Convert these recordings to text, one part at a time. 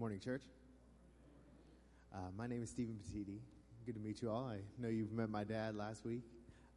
morning, church. Uh, my name is Stephen Petiti. Good to meet you all. I know you've met my dad last week.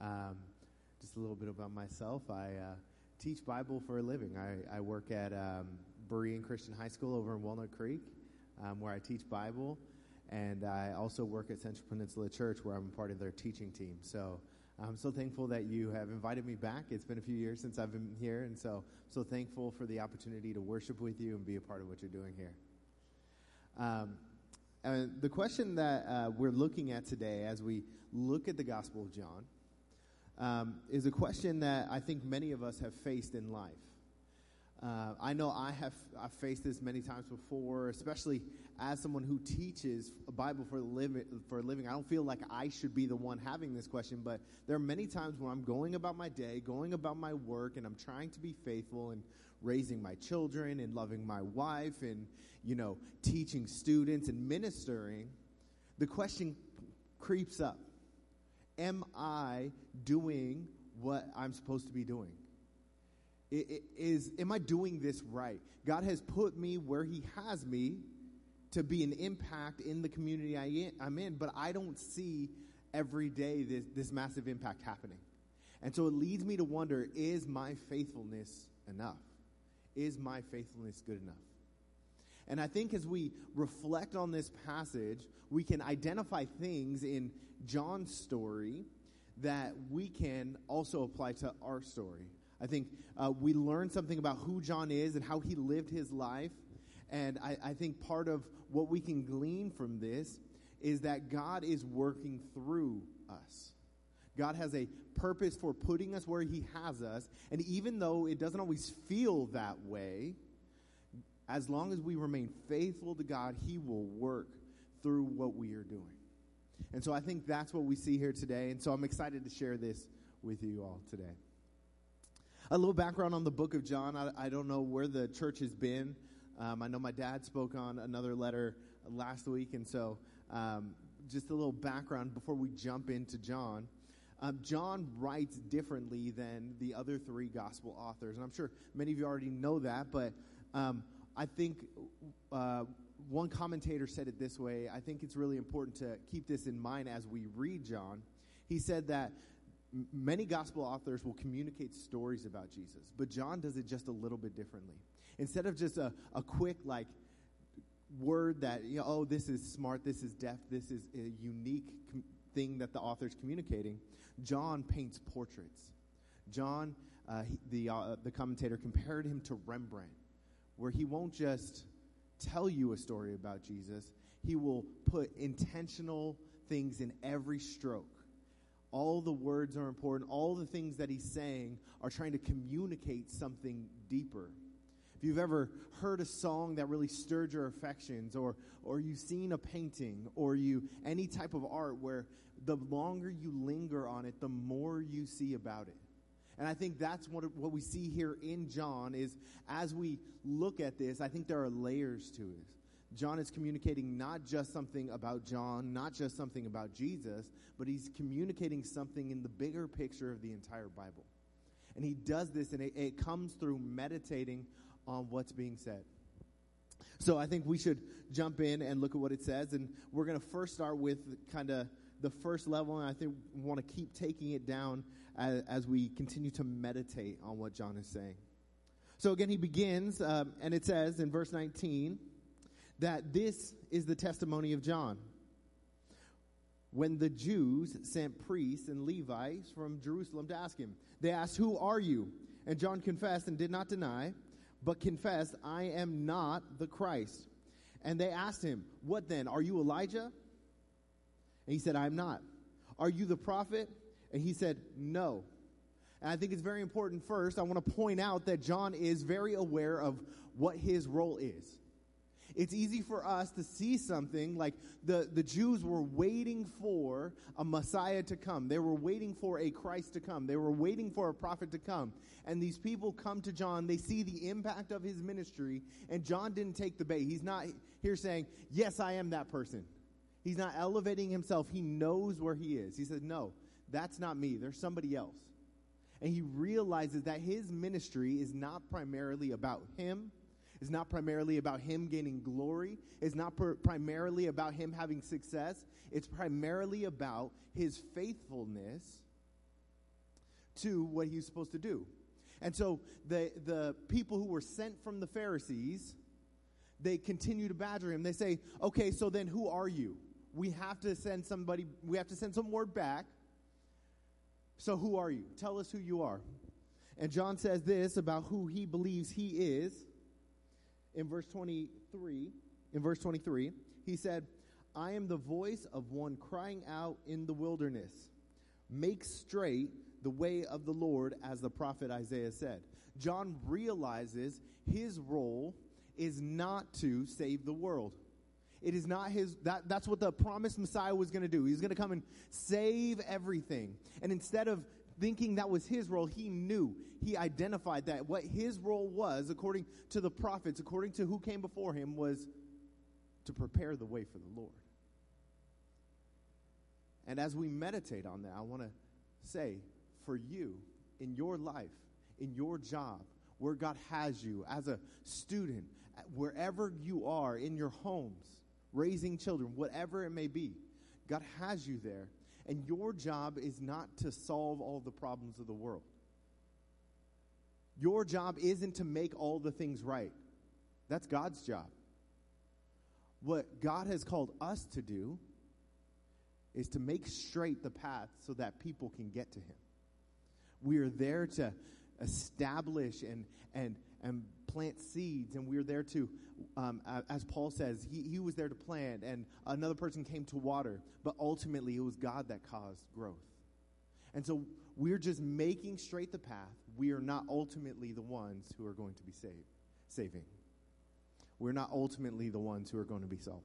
Um, just a little bit about myself. I uh, teach Bible for a living. I, I work at um, Berean Christian High School over in Walnut Creek, um, where I teach Bible, and I also work at Central Peninsula Church, where I'm part of their teaching team. So I'm so thankful that you have invited me back. It's been a few years since I've been here, and so so thankful for the opportunity to worship with you and be a part of what you're doing here. Um, and the question that uh, we're looking at today, as we look at the Gospel of John, um, is a question that I think many of us have faced in life. Uh, I know I have I've faced this many times before, especially as someone who teaches a Bible for living, for a living. I don't feel like I should be the one having this question, but there are many times when I'm going about my day, going about my work, and I'm trying to be faithful and raising my children and loving my wife and you know teaching students and ministering. The question creeps up: Am I doing what I'm supposed to be doing? is am I doing this right? God has put me where He has me to be an impact in the community I am in, but I don't see every day this, this massive impact happening. And so it leads me to wonder is my faithfulness enough? Is my faithfulness good enough? And I think as we reflect on this passage, we can identify things in John's story that we can also apply to our story. I think uh, we learn something about who John is and how he lived his life. And I, I think part of what we can glean from this is that God is working through us. God has a purpose for putting us where He has us. And even though it doesn't always feel that way, as long as we remain faithful to God, He will work through what we are doing. And so I think that's what we see here today. And so I'm excited to share this with you all today. A little background on the book of John. I, I don't know where the church has been. Um, I know my dad spoke on another letter last week, and so um, just a little background before we jump into John. Um, John writes differently than the other three gospel authors, and I'm sure many of you already know that, but um, I think uh, one commentator said it this way. I think it's really important to keep this in mind as we read John. He said that many gospel authors will communicate stories about Jesus, but John does it just a little bit differently. Instead of just a, a quick, like, word that, you know, oh, this is smart, this is deaf, this is a unique com- thing that the author's communicating, John paints portraits. John, uh, he, the, uh, the commentator, compared him to Rembrandt, where he won't just tell you a story about Jesus, he will put intentional things in every stroke all the words are important. All the things that he's saying are trying to communicate something deeper. If you've ever heard a song that really stirred your affections, or, or you've seen a painting, or you any type of art where the longer you linger on it, the more you see about it. And I think that's what, what we see here in John is as we look at this, I think there are layers to it. John is communicating not just something about John, not just something about Jesus, but he's communicating something in the bigger picture of the entire Bible. And he does this, and it, it comes through meditating on what's being said. So I think we should jump in and look at what it says. And we're going to first start with kind of the first level, and I think we want to keep taking it down as, as, we continue to meditate on what John is saying. So again, he begins, um, and it says in verse 19 that this is the testimony of John. When the Jews sent priests and Levites from Jerusalem to ask him, they asked, Who are you? And John confessed and did not deny, but confessed, I am not the Christ. And they asked him, What then? Are you Elijah? And he said, I am not. Are you the prophet? And he said, No. And I think it's very important first, I want to point out that John is very aware of what his role is. It's easy for us to see something like the, the Jews were waiting for a Messiah to come. They were waiting for a Christ to come. They were waiting for a prophet to come. And these people come to John. They see the impact of his ministry. And John didn't take the bait. He's not here saying, Yes, I am that person. He's not elevating himself. He knows where he is. He said, No, that's not me. There's somebody else. And he realizes that his ministry is not primarily about him It's not primarily about him gaining glory. It's not primarily about him having success. It's primarily about his faithfulness to what he's supposed to do. And so the, the people who were sent from the Pharisees, they continue to badger him. They say, okay, so then who are you? We have to send somebody, we have to send some word back. So who are you? Tell us who you are. And John says this about who he believes he is in verse 23. In verse 23, he said, I am the voice of one crying out in the wilderness. Make straight the way of the Lord, as the prophet Isaiah said. John realizes his role is not to save the world. It is not his, that, that's what the promised Messiah was going to do. He's going to come and save everything. And instead of thinking that was his role, he knew, he identified that what his role was, according to the prophets, according to who came before him, was to prepare the way for the Lord. And as we meditate on that, I want to say for you in your life, in your job, where God has you as a student, wherever you are in your homes, raising children, whatever it may be, God has you there. And your job is not to solve all the problems of the world. Your job isn't to make all the things right. That's God's job. What God has called us to do is to make straight the path so that people can get to Him. We are there to establish and, and, and plant seeds, and we're there to, um, as Paul says, he, he was there to plant, and another person came to water, but ultimately it was God that caused growth. And so we're just making straight the path. We are not ultimately the ones who are going to be saved, saving. We're not ultimately the ones who are going to be saved.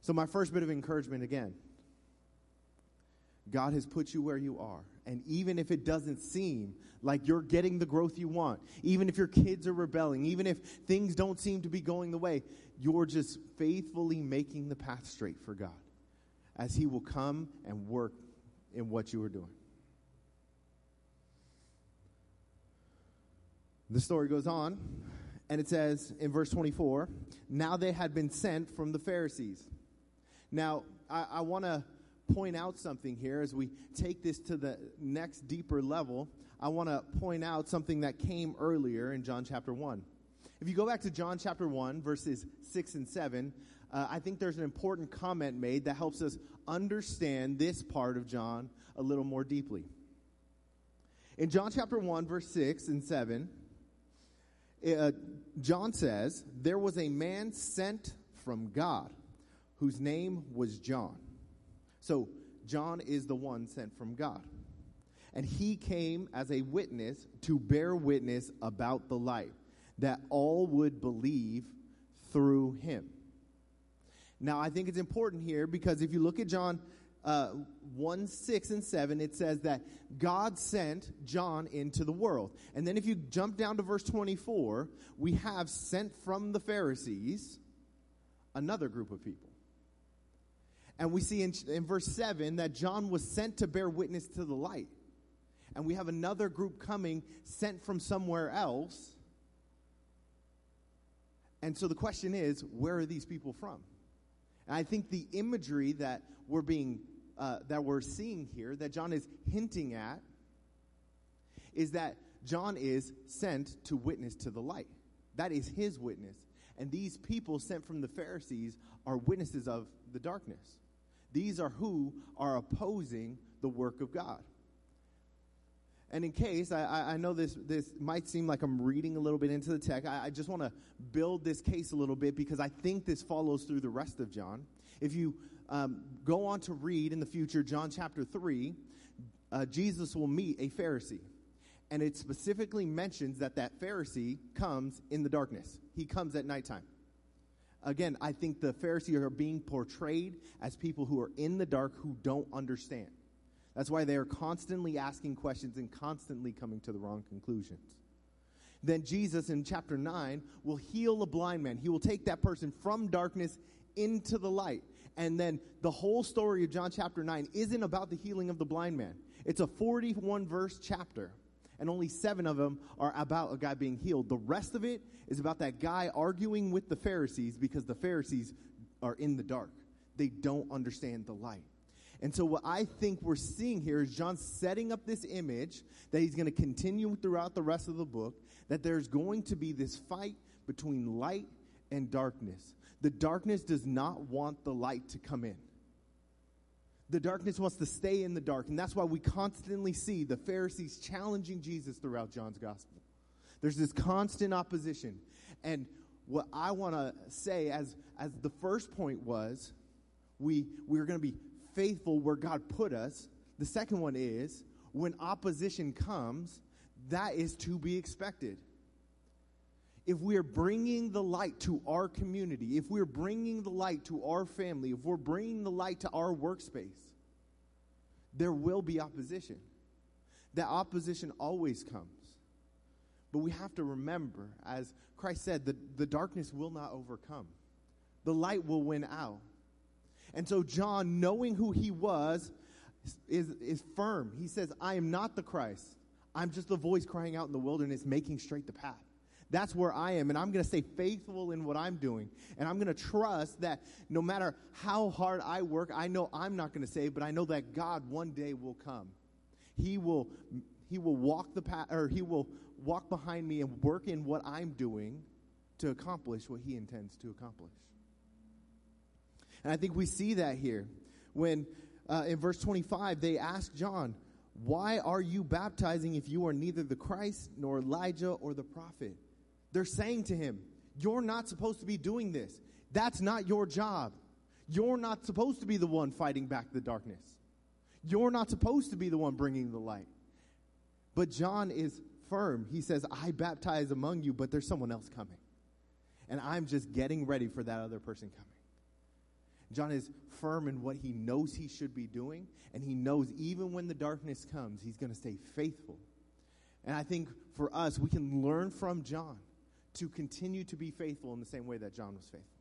So, my first bit of encouragement again God has put you where you are. And even if it doesn't seem like you're getting the growth you want, even if your kids are rebelling, even if things don't seem to be going the way, you're just faithfully making the path straight for God as He will come and work in what you are doing. The story goes on, and it says in verse 24 Now they had been sent from the Pharisees. Now, I, I want to point out something here as we take this to the next deeper level. I want to point out something that came earlier in John chapter 1. If you go back to John chapter 1, verses 6 and 7, uh, I think there's an important comment made that helps us understand this part of John a little more deeply. In John chapter 1, verse 6 and 7, uh, John says, There was a man sent from God whose name was John. So, John is the one sent from God. And he came as a witness to bear witness about the light, that all would believe through him. Now, I think it's important here because if you look at John uh, 1 6 and 7, it says that God sent John into the world. And then if you jump down to verse 24, we have sent from the Pharisees another group of people. And we see in, in verse 7 that John was sent to bear witness to the light. And we have another group coming sent from somewhere else. And so the question is, where are these people from? And I think the imagery that we're being uh, that we're seeing here, that John is hinting at, is that John is sent to witness to the light. That is his witness. And these people sent from the Pharisees are witnesses of the darkness. These are who are opposing the work of God. And in case, I, I know this, this might seem like I'm reading a little bit into the text, I, I just want to build this case a little bit because I think this follows through the rest of John. If you um, go on to read in the future John chapter 3, uh, Jesus will meet a Pharisee. And it specifically mentions that that Pharisee comes in the darkness, he comes at nighttime. Again, I think the Pharisees are being portrayed as people who are in the dark who don't understand. That's why they are constantly asking questions and constantly coming to the wrong conclusions. Then Jesus in chapter 9 will heal a blind man. He will take that person from darkness into the light. And then the whole story of John chapter 9 isn't about the healing of the blind man. It's a 41 verse chapter. And only seven of them are about a guy being healed. The rest of it is about that guy arguing with the Pharisees because the Pharisees are in the dark. They don't understand the light. And so, what I think we're seeing here is John setting up this image that he's going to continue throughout the rest of the book that there's going to be this fight between light and darkness. The darkness does not want the light to come in. The darkness wants to stay in the dark. And that's why we constantly see the Pharisees challenging Jesus throughout John's gospel. There's this constant opposition. And what I want to say as, as the first point was we, we're going to be faithful where God put us. The second one is when opposition comes, that is to be expected. If we are bringing the light to our community, if we're bringing the light to our family, if we're bringing the light to our workspace, there will be opposition. That opposition always comes. But we have to remember, as Christ said, that the darkness will not overcome, the light will win out. And so, John, knowing who he was, is, is firm. He says, I am not the Christ. I'm just the voice crying out in the wilderness, making straight the path. That's where I am, and I'm going to stay faithful in what I'm doing. And I'm going to trust that no matter how hard I work, I know I'm not going to save, but I know that God one day will come. He will, he will walk the path, or He will walk behind me and work in what I'm doing to accomplish what He intends to accomplish. And I think we see that here when uh, in verse 25 they ask John, Why are you baptizing if you are neither the Christ nor Elijah or the prophet? They're saying to him, You're not supposed to be doing this. That's not your job. You're not supposed to be the one fighting back the darkness. You're not supposed to be the one bringing the light. But John is firm. He says, I baptize among you, but there's someone else coming. And I'm just getting ready for that other person coming. John is firm in what he knows he should be doing, and he knows even when the darkness comes, he's going to stay faithful. And I think for us, we can learn from John to continue to be faithful in the same way that John was faithful.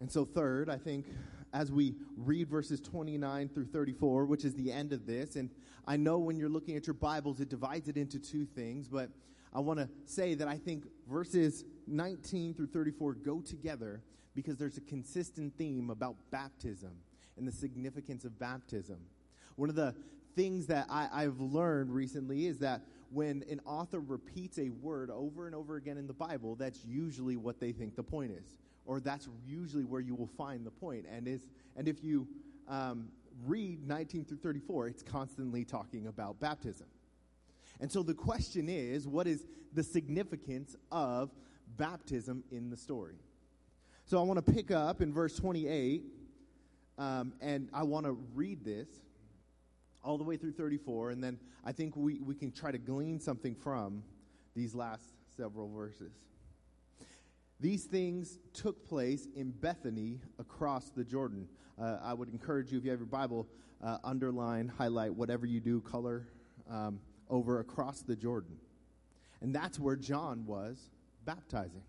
And so, third, I think as we read verses 29 through 34, which is the end of this, and I know when you're looking at your Bibles, it divides it into two things, but I want to say that I think verses 19 through 34 go together because there's a consistent theme about baptism and the significance of baptism. One of the things that I, have learned recently is that when an author repeats a word over and over again in the Bible, that's usually what they think the point is, or that's usually where you will find the point. And is and if you um, read 19 through 34, it's constantly talking about baptism. And so the question is, what is the significance of baptism in the story? So I want to pick up in verse 28, um, and I want to read this all the way through 34, and then I think we, we can try to glean something from these last several verses. These things took place in Bethany across the Jordan. Uh, I would encourage you, if you have your Bible, uh, underline, highlight, whatever you do, color um, over across the Jordan. And that's where John was baptizing.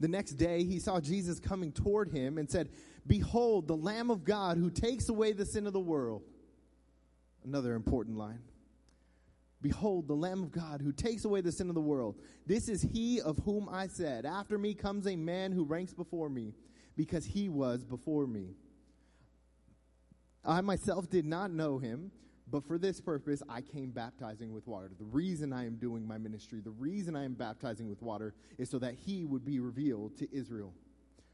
The next day, he saw Jesus coming toward him and said, Behold, the Lamb of God who takes away the sin of the world. Another important line. Behold, the Lamb of God who takes away the sin of the world. This is he of whom I said, After me comes a man who ranks before me, because he was before me. I myself did not know him, but for this purpose I came baptizing with water. The reason I am doing my ministry, the reason I am baptizing with water, is so that he would be revealed to Israel.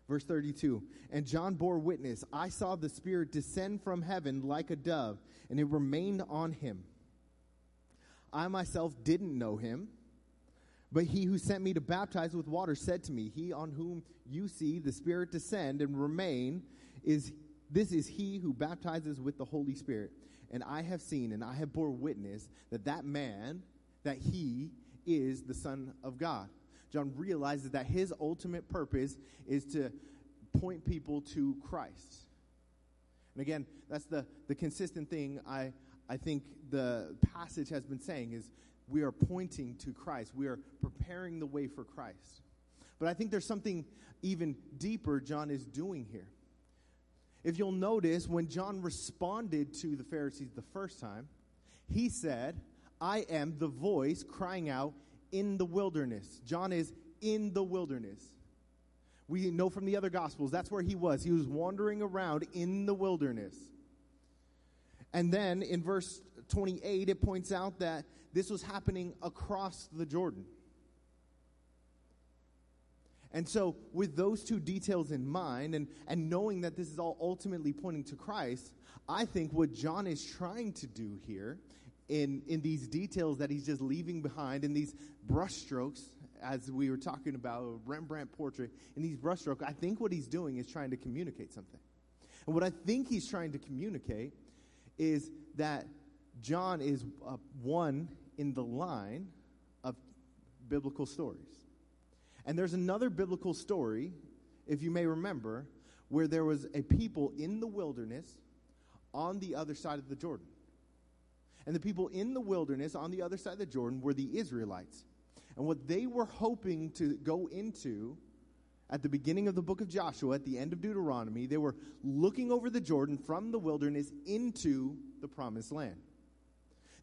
Verse 32 And John bore witness I saw the Spirit descend from heaven like a dove, and it remained on him. I myself didn't know him, but he who sent me to baptize with water said to me, He on whom you see the Spirit descend and remain is this is he who baptizes with the Holy Spirit. And I have seen and I have bore witness that that man, that he is the Son of God. John realizes that his ultimate purpose is to point people to Christ. And again, that's the, the consistent thing I, I think the passage has been saying is we are pointing to Christ. We are preparing the way for Christ. But I think there's something even deeper John is doing here. if you'll notice, when John responded to the Pharisees the first time, he said, I am the voice crying out in the wilderness. John is in the wilderness. We know from the other Gospels that's where he was. He was wandering around in the wilderness. And then in verse 28, it points out that this was happening across the Jordan. And so, with those two details in mind, and, and knowing that this is all ultimately pointing to Christ, I think what John is trying to do here in, in these details that he's just leaving behind, in these brushstrokes, as we were talking about Rembrandt portrait, in these brushstrokes, I think what he's doing is trying to communicate something. And what I think he's trying to communicate is that John is uh, one in the line of biblical stories. And there's another biblical story, if you may remember, where there was a people in the wilderness on the other side of the Jordan. And the people in the wilderness on the other side of the Jordan were the Israelites. And what they were hoping to go into at the beginning of the book of Joshua, at the end of Deuteronomy, they were looking over the Jordan from the wilderness into the promised land.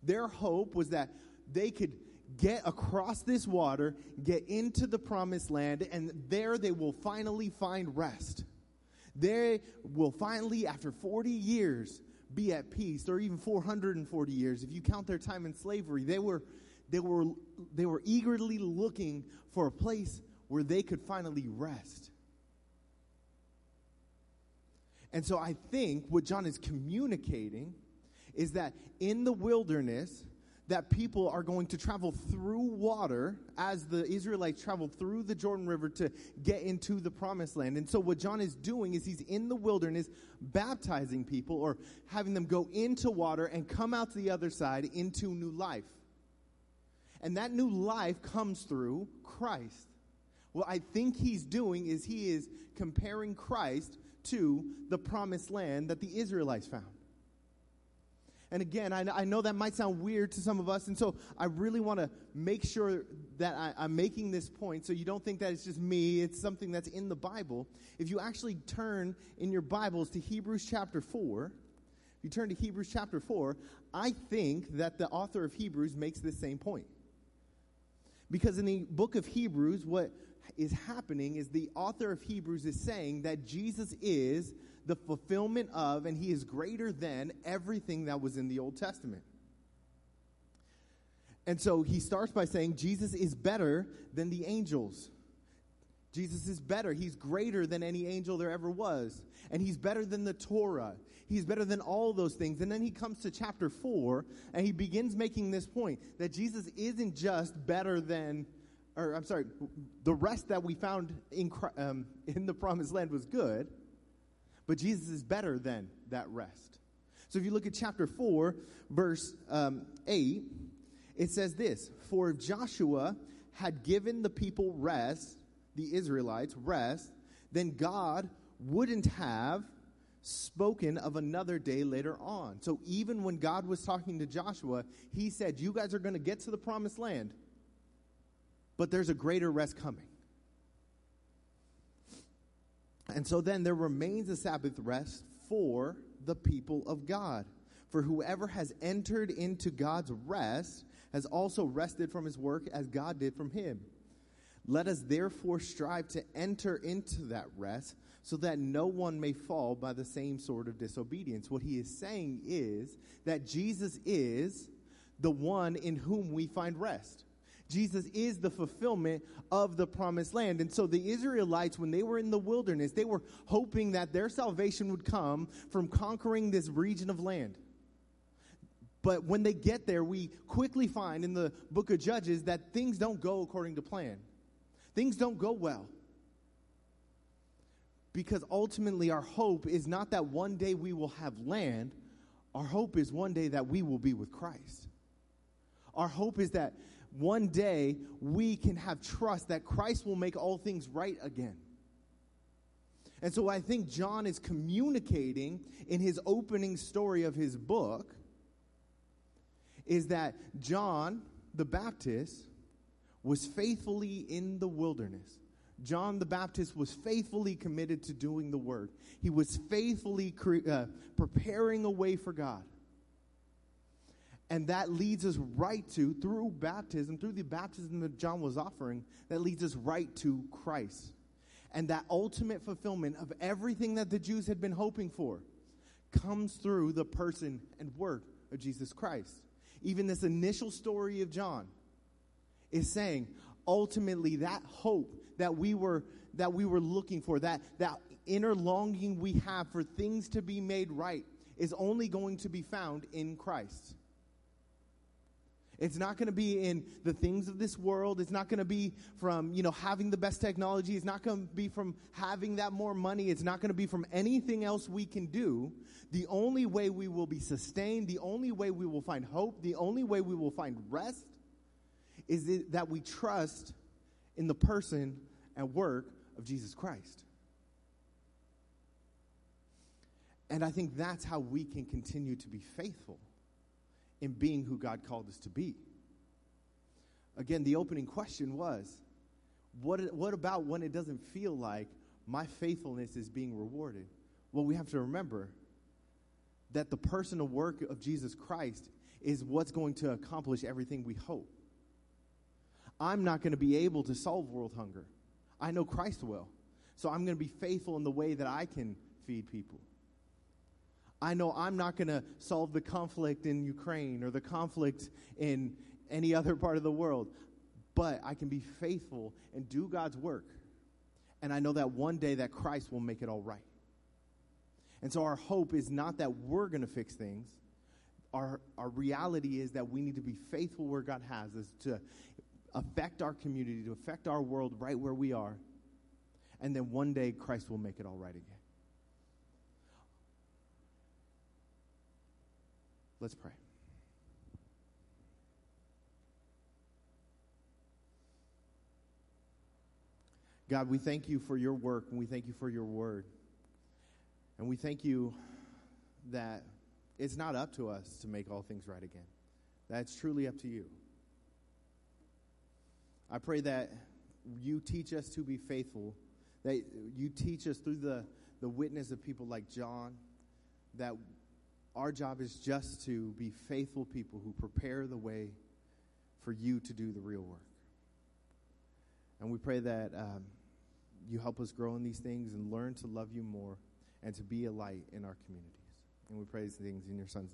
Their hope was that they could get across this water, get into the promised land, and there they will finally find rest. They will finally, after 40 years, be at peace, or even 440 years, if you count their time in slavery. They were, they were, they were eagerly looking for a place where they could finally rest. And so I think what John is communicating is that in the wilderness, that people are going to travel through water as the Israelites traveled through the Jordan River to get into the promised land. And so, what John is doing is he's in the wilderness baptizing people or having them go into water and come out to the other side into new life. And that new life comes through Christ. What I think he's doing is he is comparing Christ to the promised land that the Israelites found. And again, I, I know that might sound weird to some of us, and so I really want to make sure that I, I'm making this point so you don't think that it's just me, it's something that's in the Bible. If you actually turn in your Bibles to Hebrews chapter 4, if you turn to Hebrews chapter 4, I think that the author of Hebrews makes this same point. Because in the book of Hebrews, what is happening is the author of Hebrews is saying that Jesus is the fulfillment of, and he is greater than everything that was in the Old Testament. And so he starts by saying Jesus is better than the angels. Jesus is better. He's greater than any angel there ever was. And he's better than the Torah. He's better than all those things. And then he comes to chapter 4 and he begins making this point that Jesus isn't just better than, or I'm sorry, the rest that we found in, um, in the promised land was good. But Jesus is better than that rest. So if you look at chapter 4, verse um, 8, it says this For if Joshua had given the people rest, the Israelites rest, then God wouldn't have spoken of another day later on. So even when God was talking to Joshua, he said, You guys are going to get to the promised land, but there's a greater rest coming. And so then there remains a Sabbath rest for the people of God. For whoever has entered into God's rest has also rested from his work as God did from him. Let us therefore strive to enter into that rest so that no one may fall by the same sort of disobedience. What he is saying is that Jesus is the one in whom we find rest. Jesus is the fulfillment of the promised land. And so the Israelites, when they were in the wilderness, they were hoping that their salvation would come from conquering this region of land. But when they get there, we quickly find in the book of Judges that things don't go according to plan. Things don't go well. Because ultimately, our hope is not that one day we will have land, our hope is one day that we will be with Christ. Our hope is that one day we can have trust that Christ will make all things right again. And so I think John is communicating in his opening story of his book is that John the Baptist was faithfully in the wilderness John the Baptist was faithfully committed to doing the work. He was faithfully cre- uh, preparing a way for God. And that leads us right to, through baptism, through the baptism that John was offering, that leads us right to Christ. And that ultimate fulfillment of everything that the Jews had been hoping for comes through the person and work of Jesus Christ. Even this initial story of John is saying, ultimately, that hope that we were that we were looking for, that that inner longing we have for things to be made right, is only going to be found in Christ. It's not going to be in the things of this world. It's not going to be from, you know, having the best technology. It's not going to be from having that more money. It's not going to be from anything else we can do. The only way we will be sustained, the only way we will find hope, the only way we will find rest is that we trust in the person and work of Jesus Christ. And I think that's how we can continue to be faithful in being who God called us to be. Again, the opening question was what, what about when it doesn't feel like my faithfulness is being rewarded? Well, we have to remember that the personal work of Jesus Christ is what's going to accomplish everything we hope. I'm not going to be able to solve world hunger. I know Christ will. So I'm going to be faithful in the way that I can feed people. I know I'm not going to solve the conflict in Ukraine or the conflict in any other part of the world, but I can be faithful and do God's work. And I know that one day that Christ will make it all right. And so our hope is not that we're going to fix things. Our, our reality is that we need to be faithful where God has us to affect our community, to affect our world right where we are. And then one day Christ will make it all right again. Let's pray. God, we thank you for your work and we thank you for your word. And we thank you that it's not up to us to make all things right again. That's truly up to you. I pray that you teach us to be faithful, that you teach us through the, the witness of people like John, that our job is just to be faithful people who prepare the way for you to do the real work. And we pray that um, you help us grow in these things and learn to love you more and to be a light in our communities. And we praise things in your son's name.